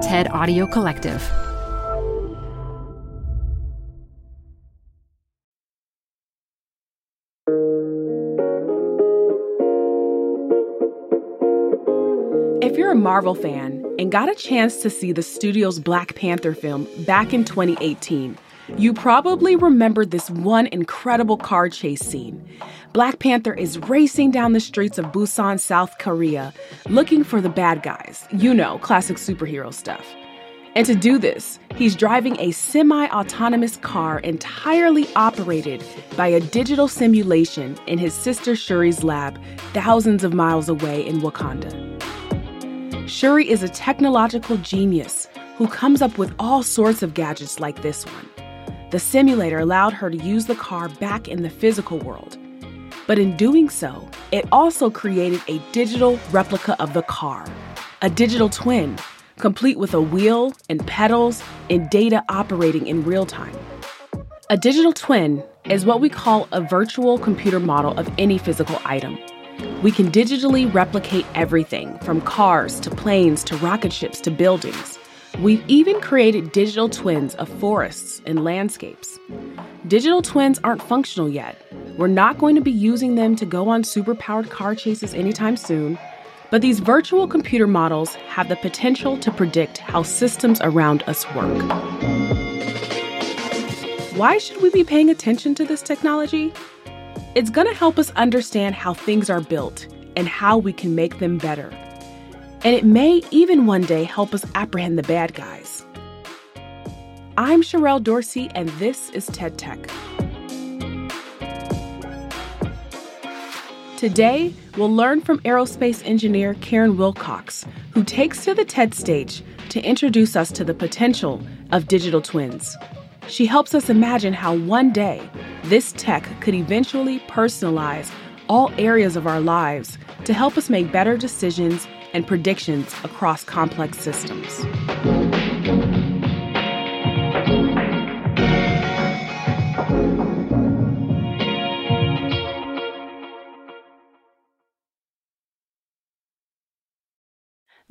TED Audio Collective. If you're a Marvel fan and got a chance to see the studio's Black Panther film back in 2018, you probably remember this one incredible car chase scene. Black Panther is racing down the streets of Busan, South Korea, looking for the bad guys. You know, classic superhero stuff. And to do this, he's driving a semi autonomous car entirely operated by a digital simulation in his sister Shuri's lab, thousands of miles away in Wakanda. Shuri is a technological genius who comes up with all sorts of gadgets like this one. The simulator allowed her to use the car back in the physical world. But in doing so, it also created a digital replica of the car, a digital twin, complete with a wheel and pedals and data operating in real time. A digital twin is what we call a virtual computer model of any physical item. We can digitally replicate everything from cars to planes to rocket ships to buildings. We've even created digital twins of forests and landscapes. Digital twins aren't functional yet. We're not going to be using them to go on superpowered car chases anytime soon, but these virtual computer models have the potential to predict how systems around us work. Why should we be paying attention to this technology? It's going to help us understand how things are built and how we can make them better. And it may even one day help us apprehend the bad guys. I'm Sherelle Dorsey, and this is TED Tech. Today, we'll learn from aerospace engineer Karen Willcox, who takes to the TED stage to introduce us to the potential of digital twins. She helps us imagine how one day this tech could eventually personalize all areas of our lives to help us make better decisions and predictions across complex systems.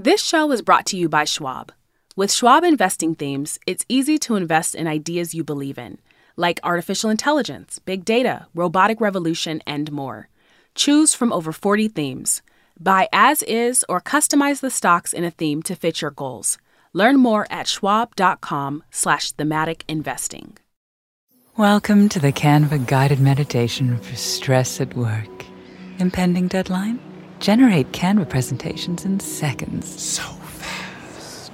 This show is brought to you by Schwab. With Schwab investing themes, it's easy to invest in ideas you believe in, like artificial intelligence, big data, robotic revolution, and more. Choose from over 40 themes. Buy as is or customize the stocks in a theme to fit your goals. Learn more at schwab.com slash thematic investing. Welcome to the Canva guided meditation for stress at work. Impending deadline? Generate Canva presentations in seconds. So fast.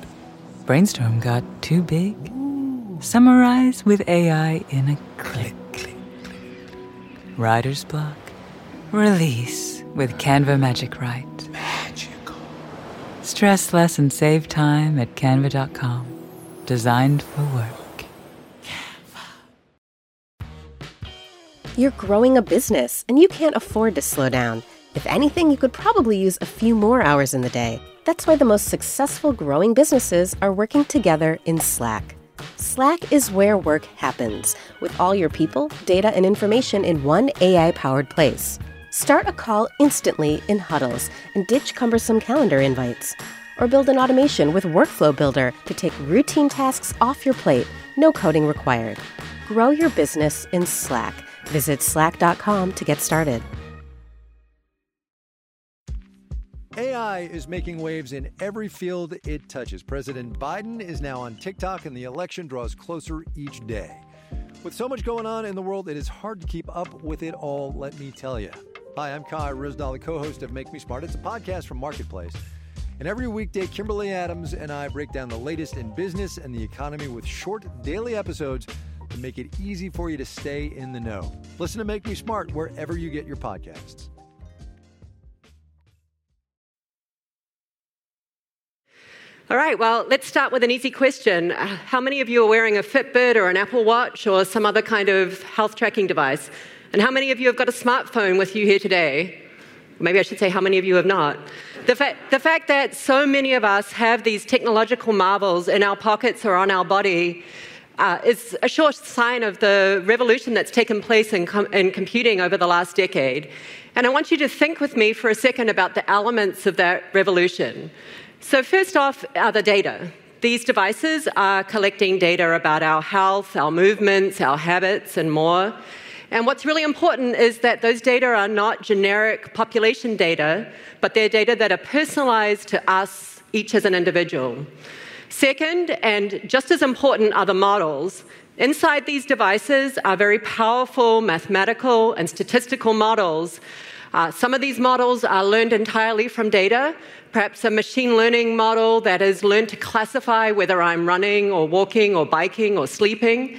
Brainstorm got too big? Ooh. Summarize with AI in a click. click, click. Writer's block? Release with Canva Magic Write. Magical. Stress less and save time at canva.com. Designed for work. Canva. You're growing a business and you can't afford to slow down. If anything, you could probably use a few more hours in the day. That's why the most successful growing businesses are working together in Slack. Slack is where work happens, with all your people, data, and information in one AI powered place. Start a call instantly in huddles and ditch cumbersome calendar invites. Or build an automation with Workflow Builder to take routine tasks off your plate, no coding required. Grow your business in Slack. Visit slack.com to get started. AI is making waves in every field it touches. President Biden is now on TikTok, and the election draws closer each day. With so much going on in the world, it is hard to keep up with it all, let me tell you. Hi, I'm Kai Ryssdal, the co host of Make Me Smart. It's a podcast from Marketplace. And every weekday, Kimberly Adams and I break down the latest in business and the economy with short daily episodes to make it easy for you to stay in the know. Listen to Make Me Smart wherever you get your podcasts. All right, well, let's start with an easy question. How many of you are wearing a Fitbit or an Apple Watch or some other kind of health tracking device? And how many of you have got a smartphone with you here today? Maybe I should say, how many of you have not? The, fa- the fact that so many of us have these technological marvels in our pockets or on our body uh, is a sure sign of the revolution that's taken place in, com- in computing over the last decade. And I want you to think with me for a second about the elements of that revolution. So, first off, are the data. these devices are collecting data about our health, our movements, our habits, and more. And what's really important is that those data are not generic population data, but they're data that are personalized to us, each as an individual. Second, and just as important, are the models. Inside these devices are very powerful mathematical and statistical models. Uh, some of these models are learned entirely from data, perhaps a machine learning model that has learned to classify whether I'm running or walking or biking or sleeping.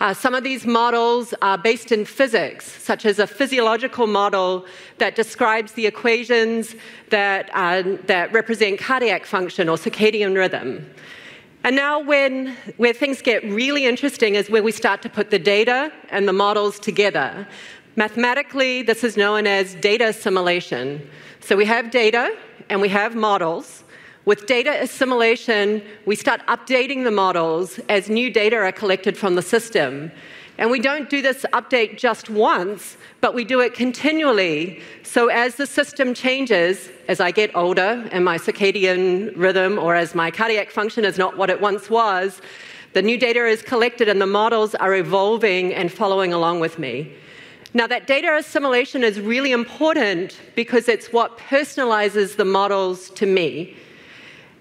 Uh, some of these models are based in physics, such as a physiological model that describes the equations that, uh, that represent cardiac function or circadian rhythm. And now, when, where things get really interesting is when we start to put the data and the models together. Mathematically, this is known as data assimilation. So we have data and we have models. With data assimilation, we start updating the models as new data are collected from the system. And we don't do this update just once, but we do it continually. So as the system changes, as I get older and my circadian rhythm or as my cardiac function is not what it once was, the new data is collected and the models are evolving and following along with me. Now, that data assimilation is really important because it's what personalizes the models to me.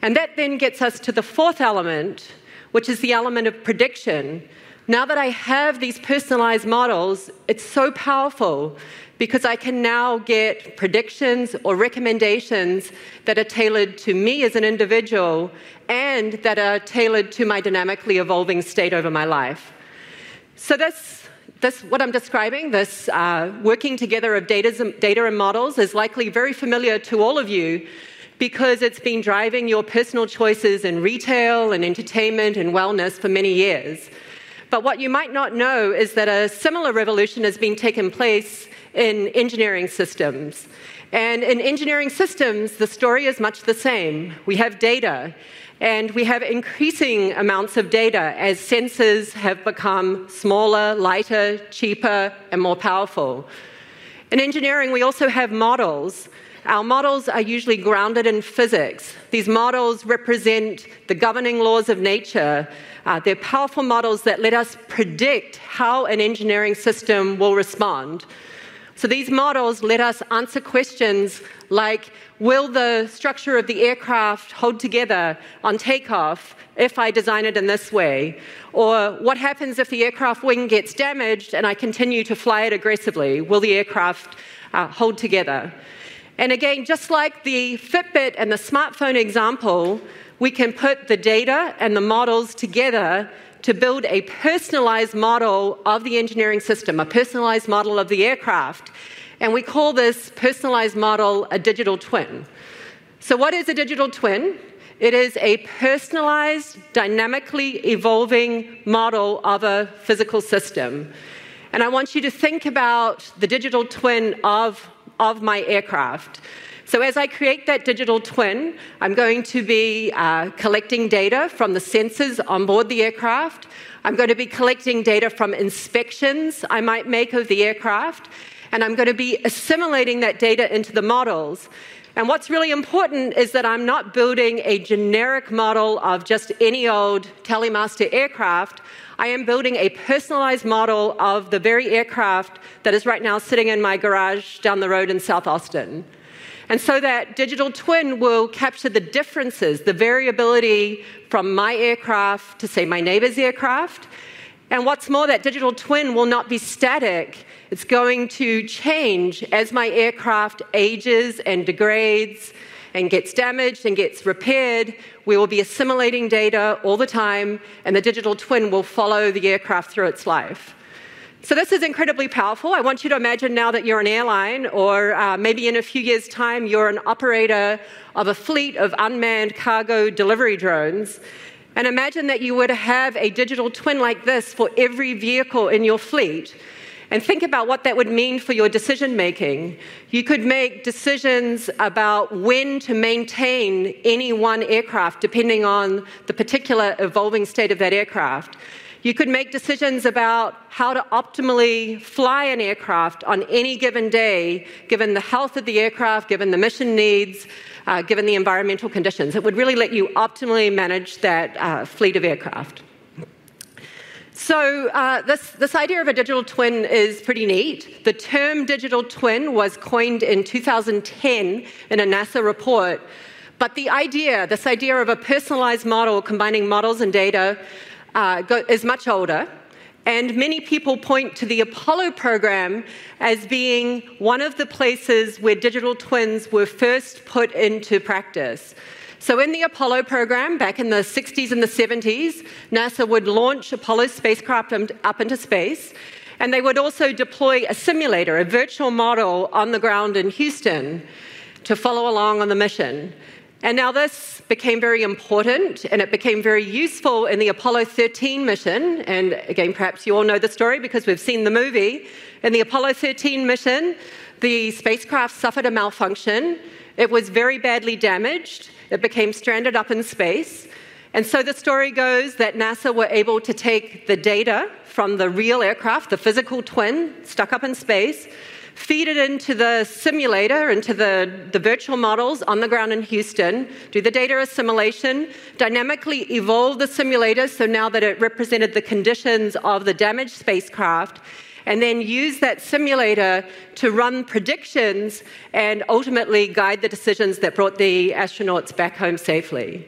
And that then gets us to the fourth element, which is the element of prediction. Now that I have these personalized models, it's so powerful because I can now get predictions or recommendations that are tailored to me as an individual and that are tailored to my dynamically evolving state over my life. So this, this what I'm describing, this uh, working together of data, data and models, is likely very familiar to all of you because it's been driving your personal choices in retail and entertainment and wellness for many years. But what you might not know is that a similar revolution has been taking place in engineering systems. And in engineering systems, the story is much the same. We have data, and we have increasing amounts of data as sensors have become smaller, lighter, cheaper, and more powerful. In engineering, we also have models. Our models are usually grounded in physics. These models represent the governing laws of nature. Uh, they're powerful models that let us predict how an engineering system will respond. So these models let us answer questions like Will the structure of the aircraft hold together on takeoff if I design it in this way? Or what happens if the aircraft wing gets damaged and I continue to fly it aggressively? Will the aircraft uh, hold together? And again, just like the Fitbit and the smartphone example, we can put the data and the models together to build a personalized model of the engineering system, a personalized model of the aircraft. And we call this personalized model a digital twin. So, what is a digital twin? It is a personalized, dynamically evolving model of a physical system. And I want you to think about the digital twin of of my aircraft. So, as I create that digital twin, I'm going to be uh, collecting data from the sensors on board the aircraft. I'm going to be collecting data from inspections I might make of the aircraft. And I'm going to be assimilating that data into the models. And what's really important is that I'm not building a generic model of just any old Telemaster aircraft. I am building a personalized model of the very aircraft that is right now sitting in my garage down the road in South Austin. And so that digital twin will capture the differences, the variability from my aircraft to, say, my neighbor's aircraft. And what's more, that digital twin will not be static. It's going to change as my aircraft ages and degrades and gets damaged and gets repaired, we will be assimilating data all the time, and the digital twin will follow the aircraft through its life. So, this is incredibly powerful. I want you to imagine now that you're an airline, or uh, maybe in a few years' time, you're an operator of a fleet of unmanned cargo delivery drones. And imagine that you were to have a digital twin like this for every vehicle in your fleet and think about what that would mean for your decision making. You could make decisions about when to maintain any one aircraft depending on the particular evolving state of that aircraft. you could make decisions about how to optimally fly an aircraft on any given day, given the health of the aircraft, given the mission needs, uh, given the environmental conditions. It would really let you optimally manage that uh, fleet of aircraft. So, uh, this, this idea of a digital twin is pretty neat. The term digital twin was coined in 2010 in a NASA report. But the idea, this idea of a personalized model combining models and data, uh, go, is much older. And many people point to the Apollo program as being one of the places where digital twins were first put into practice. So, in the Apollo program back in the 60s and the 70s, NASA would launch Apollo spacecraft um, up into space, and they would also deploy a simulator, a virtual model on the ground in Houston to follow along on the mission. And now this became very important and it became very useful in the Apollo 13 mission. And again, perhaps you all know the story because we've seen the movie. In the Apollo 13 mission, the spacecraft suffered a malfunction. It was very badly damaged. It became stranded up in space. And so the story goes that NASA were able to take the data from the real aircraft, the physical twin stuck up in space, feed it into the simulator, into the, the virtual models on the ground in Houston, do the data assimilation, dynamically evolve the simulator so now that it represented the conditions of the damaged spacecraft, and then use that simulator to run predictions and ultimately guide the decisions that brought the astronauts back home safely.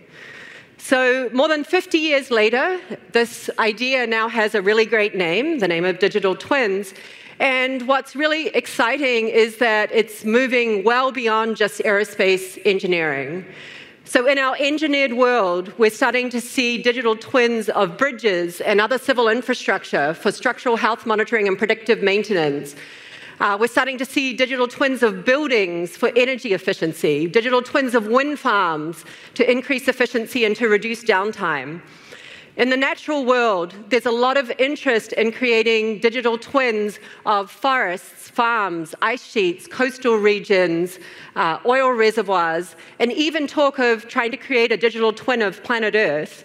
So, more than 50 years later, this idea now has a really great name, the name of digital twins. And what's really exciting is that it's moving well beyond just aerospace engineering. So, in our engineered world, we're starting to see digital twins of bridges and other civil infrastructure for structural health monitoring and predictive maintenance. Uh, we're starting to see digital twins of buildings for energy efficiency, digital twins of wind farms to increase efficiency and to reduce downtime. In the natural world, there's a lot of interest in creating digital twins of forests, farms, ice sheets, coastal regions, uh, oil reservoirs, and even talk of trying to create a digital twin of planet Earth.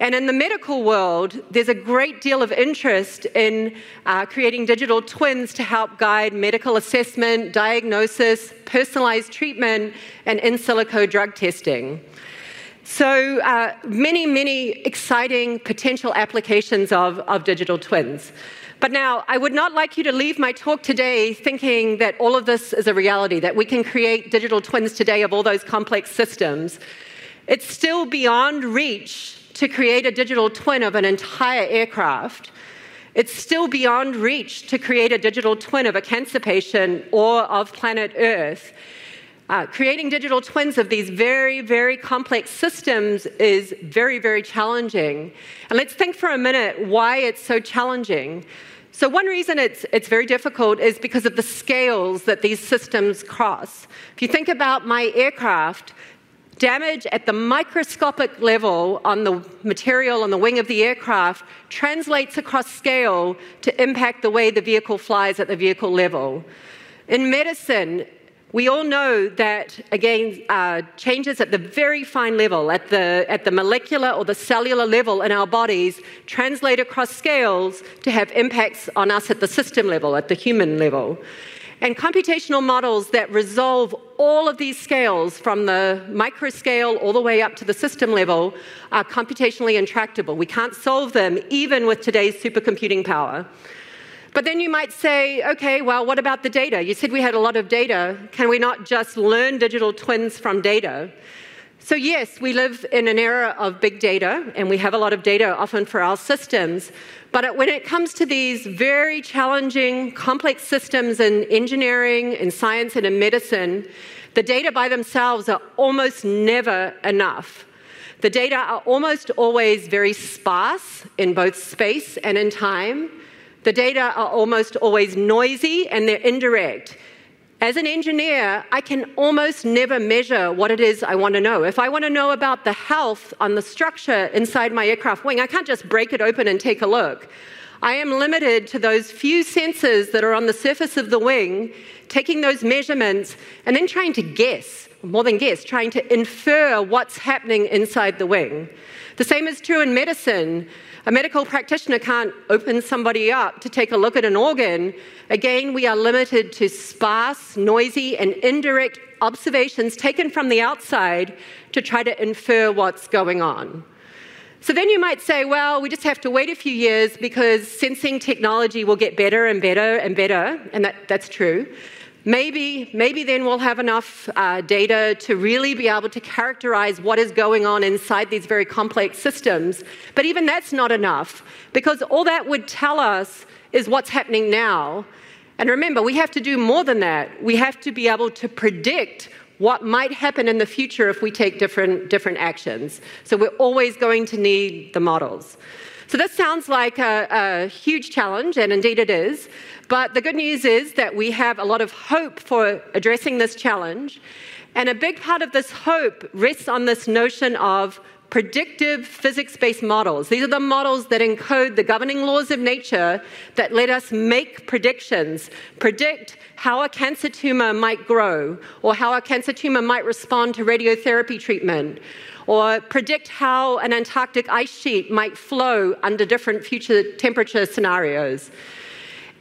And in the medical world, there's a great deal of interest in uh, creating digital twins to help guide medical assessment, diagnosis, personalized treatment, and in silico drug testing. So, uh, many, many exciting potential applications of, of digital twins. But now, I would not like you to leave my talk today thinking that all of this is a reality, that we can create digital twins today of all those complex systems. It's still beyond reach to create a digital twin of an entire aircraft. It's still beyond reach to create a digital twin of a cancer patient or of planet Earth. Uh, creating digital twins of these very, very complex systems is very, very challenging. And let's think for a minute why it's so challenging. So, one reason it's, it's very difficult is because of the scales that these systems cross. If you think about my aircraft, damage at the microscopic level on the material on the wing of the aircraft translates across scale to impact the way the vehicle flies at the vehicle level. In medicine, we all know that, again, uh, changes at the very fine level, at the, at the molecular or the cellular level in our bodies, translate across scales to have impacts on us at the system level, at the human level. And computational models that resolve all of these scales from the micro scale all the way up to the system level are computationally intractable. We can't solve them even with today's supercomputing power. But then you might say, okay, well, what about the data? You said we had a lot of data. Can we not just learn digital twins from data? So, yes, we live in an era of big data, and we have a lot of data often for our systems. But when it comes to these very challenging, complex systems in engineering, in science, and in medicine, the data by themselves are almost never enough. The data are almost always very sparse in both space and in time. The data are almost always noisy and they're indirect. As an engineer, I can almost never measure what it is I want to know. If I want to know about the health on the structure inside my aircraft wing, I can't just break it open and take a look. I am limited to those few sensors that are on the surface of the wing, taking those measurements and then trying to guess, more than guess, trying to infer what's happening inside the wing. The same is true in medicine. A medical practitioner can't open somebody up to take a look at an organ. Again, we are limited to sparse, noisy, and indirect observations taken from the outside to try to infer what's going on. So then you might say, well, we just have to wait a few years because sensing technology will get better and better and better, and that, that's true. Maybe, maybe then we'll have enough uh, data to really be able to characterize what is going on inside these very complex systems. But even that's not enough because all that would tell us is what's happening now. And remember, we have to do more than that. We have to be able to predict what might happen in the future if we take different, different actions. So we're always going to need the models. So this sounds like a, a, huge challenge, and indeed it is. But the good news is that we have a lot of hope for addressing this challenge. And a big part of this hope rests on this notion of predictive physics based models. These are the models that encode the governing laws of nature that let us make predictions, predict how a cancer tumor might grow, or how a cancer tumor might respond to radiotherapy treatment, or predict how an Antarctic ice sheet might flow under different future temperature scenarios.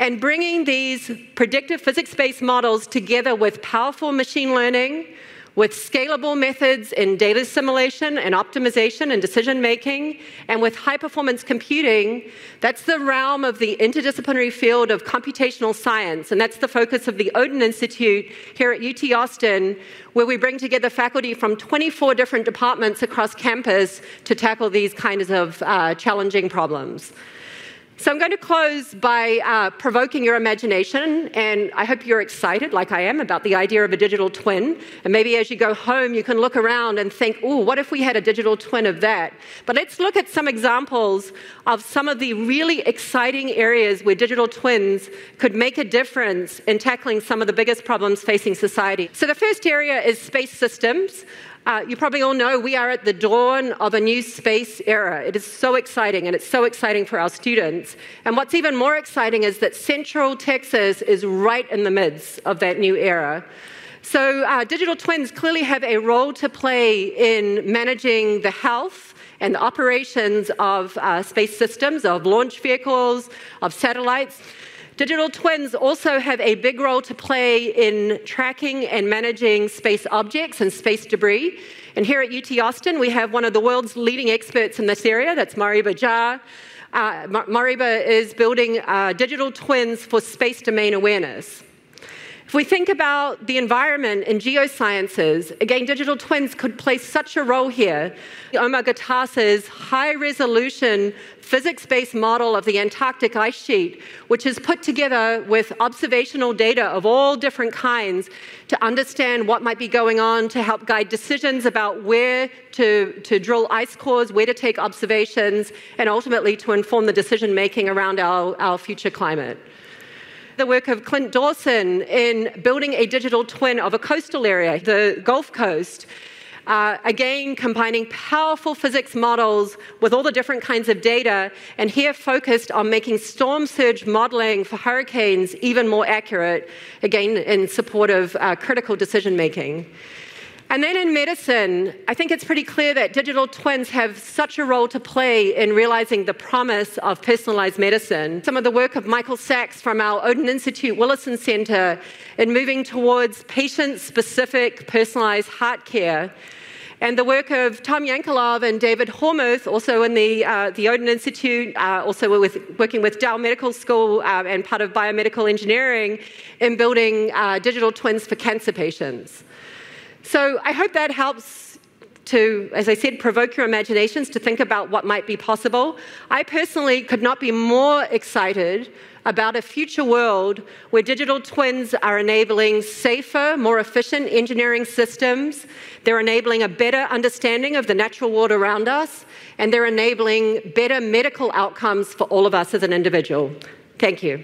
And bringing these predictive physics based models together with powerful machine learning, with scalable methods in data assimilation and optimization and decision making, and with high performance computing, that's the realm of the interdisciplinary field of computational science. And that's the focus of the Oden Institute here at UT Austin, where we bring together faculty from 24 different departments across campus to tackle these kinds of uh, challenging problems. So I'm going to close by uh, provoking your imagination, and I hope you're excited, like I am, about the idea of a digital twin. And maybe as you go home, you can look around and think, oh, what if we had a digital twin of that? But let's look at some examples of some of the really exciting areas where digital twins could make a difference in tackling some of the biggest problems facing society. So the first area is space systems. Uh, you probably all know we are at the dawn of a new space era. It is so exciting, and it's so exciting for our students. And what's even more exciting is that Central Texas is right in the midst of that new era. So, uh, digital twins clearly have a role to play in managing the health and the operations of uh, space systems, of launch vehicles, of satellites. Digital twins also have a big role to play in tracking and managing space objects and space debris. And here at UT Austin, we have one of the world's leading experts in this area, that's Moriba Jah. Uh, Moriba is building uh, digital twins for space domain awareness. If we think about the environment in geosciences, again, digital twins could play such a role here. Omar high resolution physics based model of the Antarctic ice sheet, which is put together with observational data of all different kinds to understand what might be going on, to help guide decisions about where to, to drill ice cores, where to take observations, and ultimately to inform the decision making around our, our future climate the work of Clint Dawson in building a digital twin of a coastal area, the Gulf Coast. Uh, again, combining powerful physics models with all the different kinds of data, and here focused on making storm surge modeling for hurricanes even more accurate, again, in support of uh, critical decision making. And then in medicine, I think it's pretty clear that digital twins have such a role to play in realizing the promise of personalized medicine. Some of the work of Michael Sacks from our Oden Institute Willerson Center in moving towards patient specific personalized heart care. And the work of Tom Yankeelov and David Hormuth, also in the, uh, the Oden Institute, uh, also with, working with Dell Medical School uh, and part of biomedical engineering in building uh, digital twins for cancer patients. So I hope that helps to, as I said, provoke your imaginations to think about what might be possible. I personally could not be more excited about a future world where digital twins are enabling safer, more efficient engineering systems. They're enabling a better understanding of the natural world around us, and they're enabling better medical outcomes for all of us as an individual. Thank you.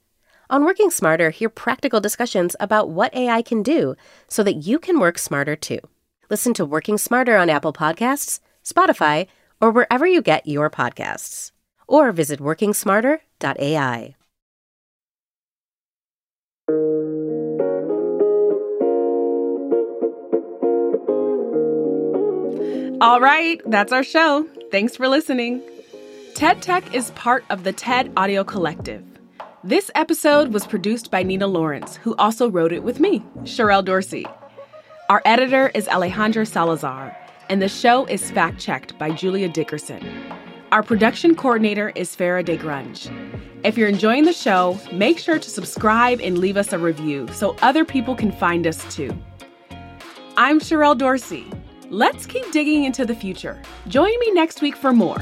On Working Smarter, hear practical discussions about what AI can do so that you can work smarter too. Listen to Working Smarter on Apple Podcasts, Spotify, or wherever you get your podcasts. Or visit workingsmarter.ai. All right, that's our show. Thanks for listening. TED Tech is part of the TED Audio Collective. This episode was produced by Nina Lawrence, who also wrote it with me, Sherelle Dorsey. Our editor is Alejandra Salazar, and the show is fact checked by Julia Dickerson. Our production coordinator is Farah DeGrunge. If you're enjoying the show, make sure to subscribe and leave us a review so other people can find us too. I'm Sherelle Dorsey. Let's keep digging into the future. Join me next week for more.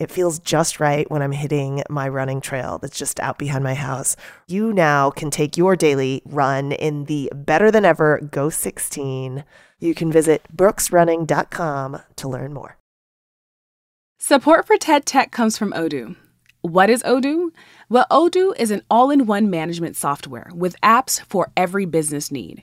It feels just right when I'm hitting my running trail that's just out behind my house. You now can take your daily run in the better than ever Go 16. You can visit brooksrunning.com to learn more. Support for TED Tech comes from Odoo. What is Odoo? Well, Odoo is an all in one management software with apps for every business need.